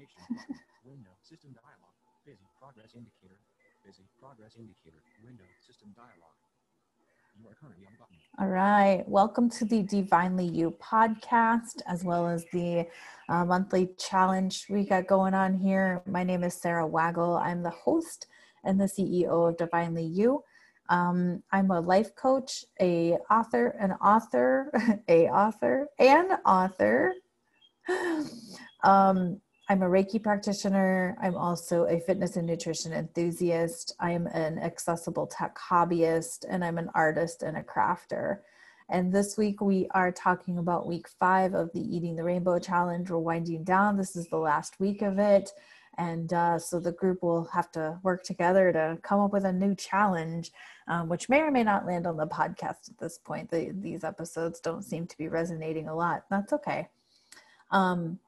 Information. Window. System dialog. Busy. Progress indicator. Busy. Progress indicator. Window. System dialog. You are currently on button. All right. Welcome to the Divinely You podcast, as well as the uh, monthly challenge we got going on here. My name is Sarah Waggle. I'm the host and the CEO of Divinely You. Um, I'm a life coach, a author, an author, a author, an author. Um, I'm a Reiki practitioner. I'm also a fitness and nutrition enthusiast. I'm an accessible tech hobbyist, and I'm an artist and a crafter. And this week we are talking about week five of the Eating the Rainbow Challenge. We're winding down. This is the last week of it. And uh, so the group will have to work together to come up with a new challenge, um, which may or may not land on the podcast at this point. The, these episodes don't seem to be resonating a lot. That's okay. Um,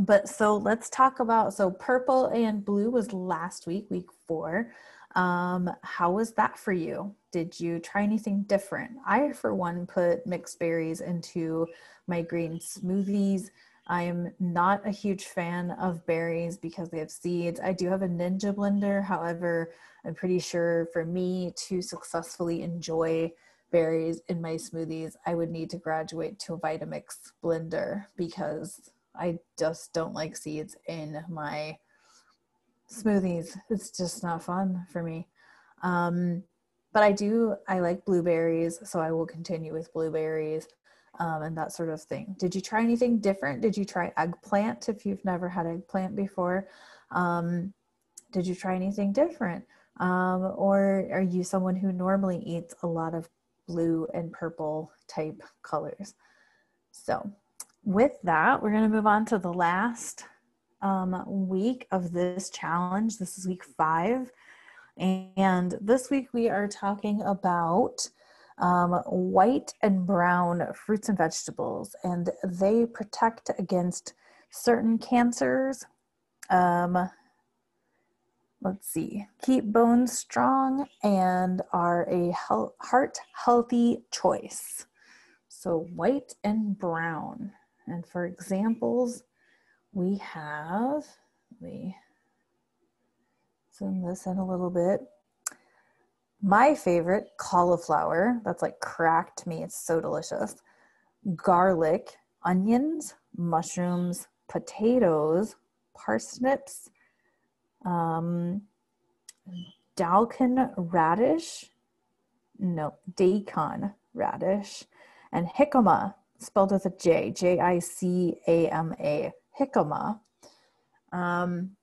but so let's talk about so purple and blue was last week week four. Um how was that for you? Did you try anything different? I for one put mixed berries into my green smoothies. I am not a huge fan of berries because they have seeds. I do have a ninja blender. However i'm pretty sure for me to successfully enjoy berries in my smoothies i would need to graduate to a vitamix blender because I just don't like seeds in my smoothies. It's just not fun for me. Um, but I do, I like blueberries, so I will continue with blueberries um, and that sort of thing. Did you try anything different? Did you try eggplant if you've never had eggplant before? Um, did you try anything different? Um, or are you someone who normally eats a lot of blue and purple type colors? So with that, we're going to move on to the last um, week of this challenge. This is week five. And this week we are talking about um, white and brown fruits and vegetables, and they protect against certain cancers. Um, let's see, keep bones strong and are a heart healthy choice. So, white and brown. And for examples, we have, let me zoom this in a little bit. My favorite, cauliflower, that's like cracked me, it's so delicious. Garlic, onions, mushrooms, potatoes, parsnips, um, Dalkin radish, no, daikon radish, and jicama spelled with a J, J I C A M A, jicama. Um,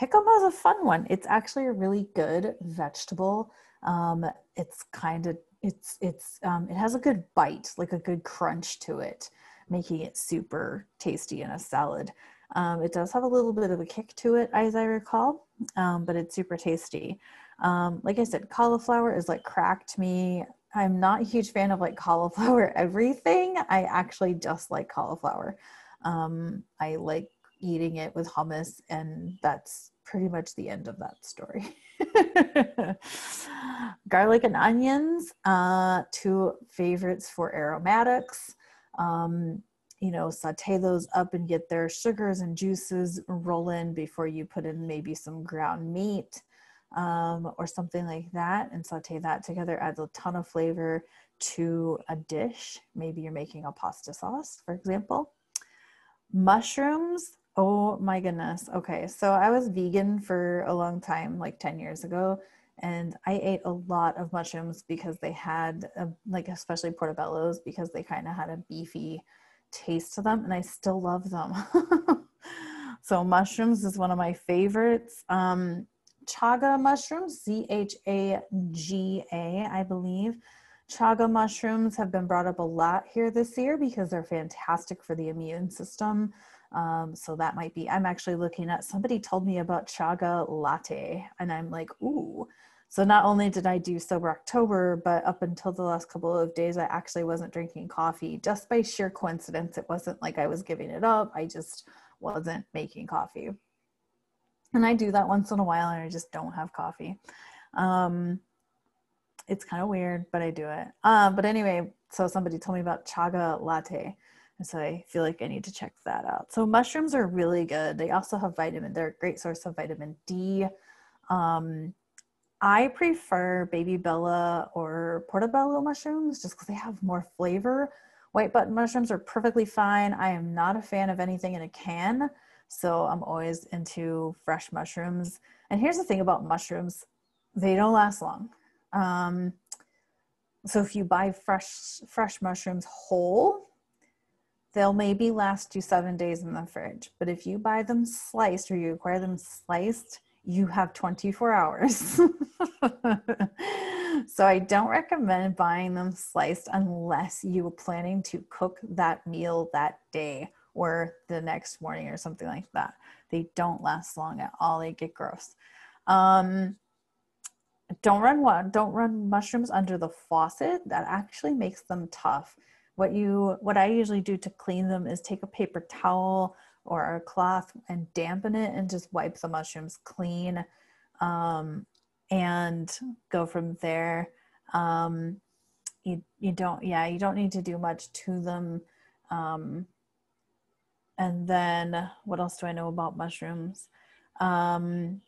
jicama is a fun one. It's actually a really good vegetable. Um, it's kind of it's it's um, it has a good bite, like a good crunch to it, making it super tasty in a salad. Um, it does have a little bit of a kick to it, as I recall, um, but it's super tasty. Um, like I said, cauliflower is like cracked me. I'm not a huge fan of like cauliflower everything. I actually just like cauliflower. Um, I like eating it with hummus, and that's pretty much the end of that story. Garlic and onions, uh, two favorites for aromatics. Um, you know, saute those up and get their sugars and juices rolling before you put in maybe some ground meat um, or something like that and saute that together adds a ton of flavor to a dish. Maybe you're making a pasta sauce, for example. Mushrooms, oh my goodness. Okay, so I was vegan for a long time, like 10 years ago, and I ate a lot of mushrooms because they had, a, like, especially portobellos, because they kind of had a beefy taste to them, and I still love them. so, mushrooms is one of my favorites. Um, chaga mushrooms, C H A G A, I believe. Chaga mushrooms have been brought up a lot here this year because they're fantastic for the immune system. Um, so that might be, I'm actually looking at, somebody told me about chaga latte, and I'm like, ooh. So not only did I do sober October, but up until the last couple of days, I actually wasn't drinking coffee just by sheer coincidence. It wasn't like I was giving it up, I just wasn't making coffee and I do that once in a while and I just don't have coffee. Um, it's kind of weird, but I do it. Um, but anyway, so somebody told me about chaga latte. And so I feel like I need to check that out. So mushrooms are really good. They also have vitamin, they're a great source of vitamin D. Um, I prefer baby bella or portobello mushrooms just because they have more flavor. White button mushrooms are perfectly fine. I am not a fan of anything in a can, so I'm always into fresh mushrooms. And here's the thing about mushrooms they don't last long. Um, so if you buy fresh fresh mushrooms whole, they'll maybe last you seven days in the fridge. But if you buy them sliced or you acquire them sliced, you have 24 hours. so I don't recommend buying them sliced unless you are planning to cook that meal that day or the next morning or something like that. They don't last long at all. They get gross. Um, don't run what don't run mushrooms under the faucet. That actually makes them tough. What you what I usually do to clean them is take a paper towel or a cloth and dampen it and just wipe the mushrooms clean um, and go from there. Um, you you don't yeah you don't need to do much to them. Um, and then what else do I know about mushrooms? Um,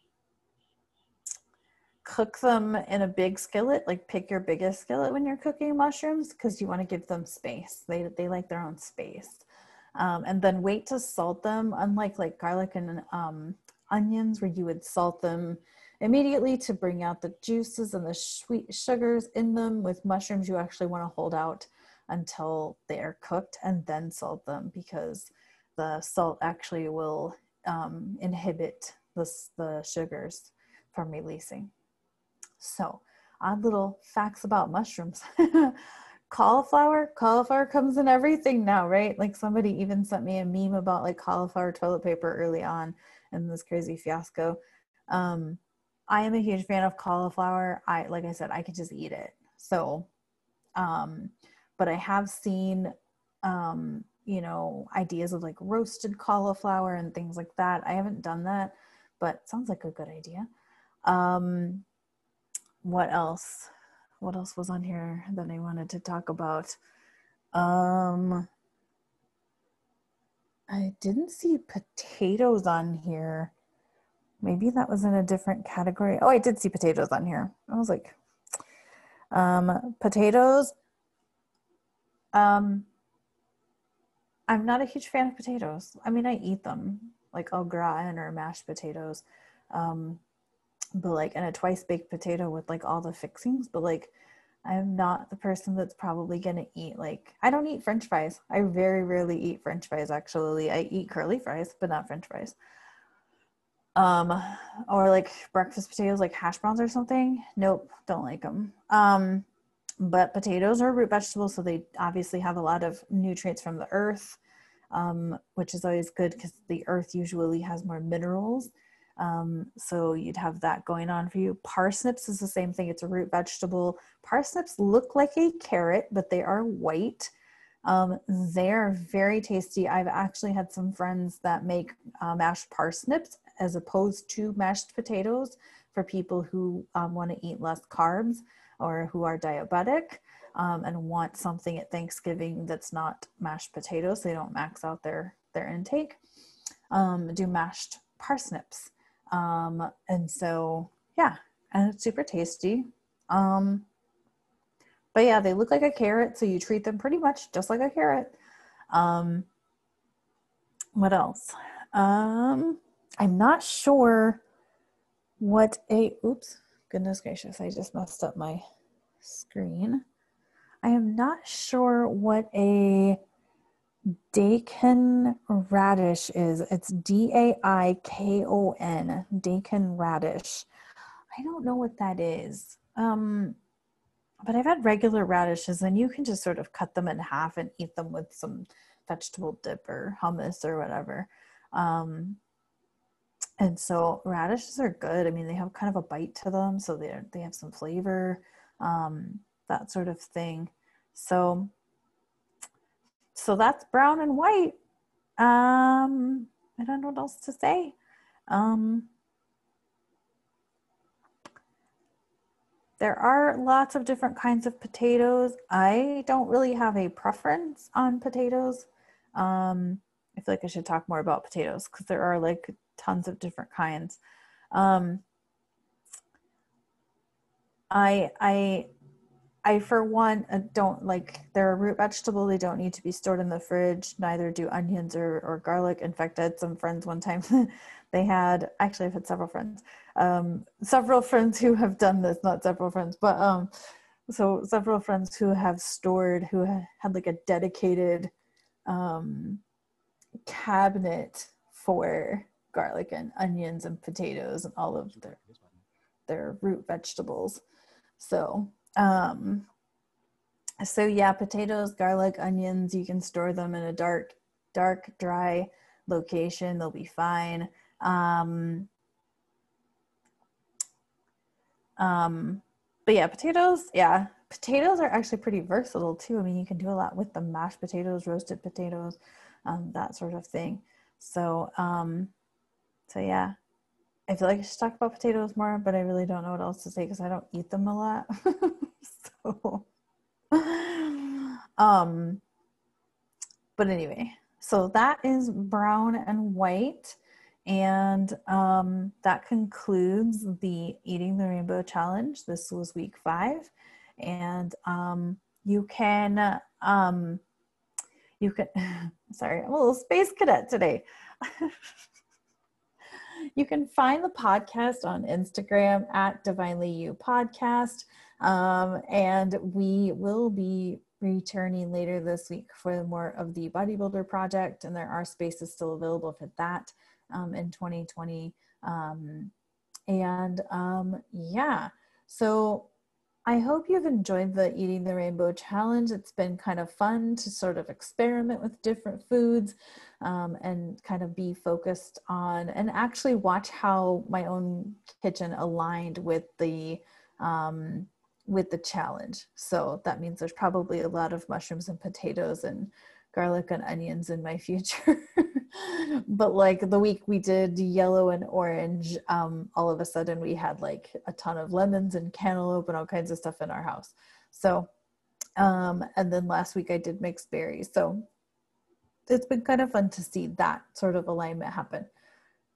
cook them in a big skillet like pick your biggest skillet when you're cooking mushrooms because you want to give them space they, they like their own space um, and then wait to salt them unlike like garlic and um, onions where you would salt them immediately to bring out the juices and the sweet sugars in them with mushrooms you actually want to hold out until they're cooked and then salt them because the salt actually will um, inhibit the, the sugars from releasing. So odd little facts about mushrooms cauliflower cauliflower comes in everything now right? Like somebody even sent me a meme about like cauliflower toilet paper early on in this crazy fiasco. Um i am a huge fan of cauliflower. I like i said i could just eat it. So um but i have seen um you know ideas of like roasted cauliflower and things like that. I haven't done that but sounds like a good idea. Um what else what else was on here that I wanted to talk about? Um, I didn't see potatoes on here. Maybe that was in a different category. Oh, I did see potatoes on here. I was like, um, potatoes. Um, I'm not a huge fan of potatoes. I mean, I eat them like au gratin or mashed potatoes. Um, but like and a twice baked potato with like all the fixings but like i'm not the person that's probably gonna eat like i don't eat french fries. I very rarely eat french fries actually. I eat curly fries but not french fries. Um or like breakfast potatoes like hash browns or something. Nope don't like them um but potatoes are root vegetables so they obviously have a lot of nutrients from the earth um, which is always good because the earth usually has more minerals um, so you'd have that going on for you. Parsnips is the same thing. It's a root vegetable. Parsnips look like a carrot, but they are white. Um, they're very tasty. I've actually had some friends that make uh, mashed parsnips as opposed to mashed potatoes for people who um, want to eat less carbs or who are diabetic um, and want something at Thanksgiving that's not mashed potatoes. They don't max out their their intake. Um, do mashed parsnips. Um, and so, yeah, and it's super tasty. Um, but yeah, they look like a carrot, so you treat them pretty much just like a carrot. Um, what else? Um, I'm not sure what a oops, goodness gracious, I just messed up my screen. I am not sure what a Daikon radish is. It's D A I K O N, Daikon radish. I don't know what that is. Um, but I've had regular radishes, and you can just sort of cut them in half and eat them with some vegetable dip or hummus or whatever. Um, and so radishes are good. I mean, they have kind of a bite to them, so they they have some flavor, um, that sort of thing. So so that's brown and white. Um, I don't know what else to say. Um, there are lots of different kinds of potatoes. I don't really have a preference on potatoes. Um, I feel like I should talk more about potatoes because there are like tons of different kinds. Um, I I I for one uh, don't like they're a root vegetable. They don't need to be stored in the fridge. Neither do onions or or garlic. In fact, I had some friends one time. they had actually I've had several friends, um, several friends who have done this. Not several friends, but um, so several friends who have stored who had like a dedicated um cabinet for garlic and onions and potatoes and all of their their root vegetables. So, um, so yeah, potatoes, garlic, onions, you can store them in a dark, dark, dry location. They'll be fine. Um, um, but yeah, potatoes, yeah, potatoes are actually pretty versatile too. I mean, you can do a lot with them mashed potatoes, roasted potatoes, um, that sort of thing. So, um, so yeah, I feel like I should talk about potatoes more, but I really don't know what else to say because I don't eat them a lot. so, um, but anyway, so that is brown and white. And um, that concludes the Eating the Rainbow Challenge. This was week five. And um, you can, um, you can, sorry, I'm a little space cadet today. you can find the podcast on Instagram at Divinely You Podcast. Um, and we will be returning later this week for more of the Bodybuilder Project. And there are spaces still available for that um, in 2020. Um, and um, yeah, so I hope you've enjoyed the Eating the Rainbow Challenge. It's been kind of fun to sort of experiment with different foods um, and kind of be focused on and actually watch how my own kitchen aligned with the um, with the challenge. So that means there's probably a lot of mushrooms and potatoes and garlic and onions in my future. but like the week we did yellow and orange, um, all of a sudden we had like a ton of lemons and cantaloupe and all kinds of stuff in our house. So, um, and then last week I did mixed berries. So it's been kind of fun to see that sort of alignment happen.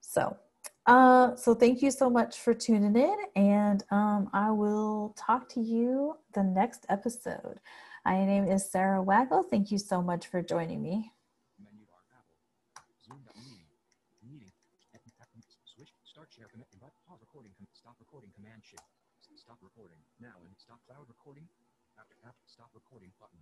So, uh, so thank you so much for tuning in, and um, I will talk to you the next episode. My name is Sarah Waggle. Thank you so much for joining me. Stop recording. Now and stop cloud recording. After app stop recording button.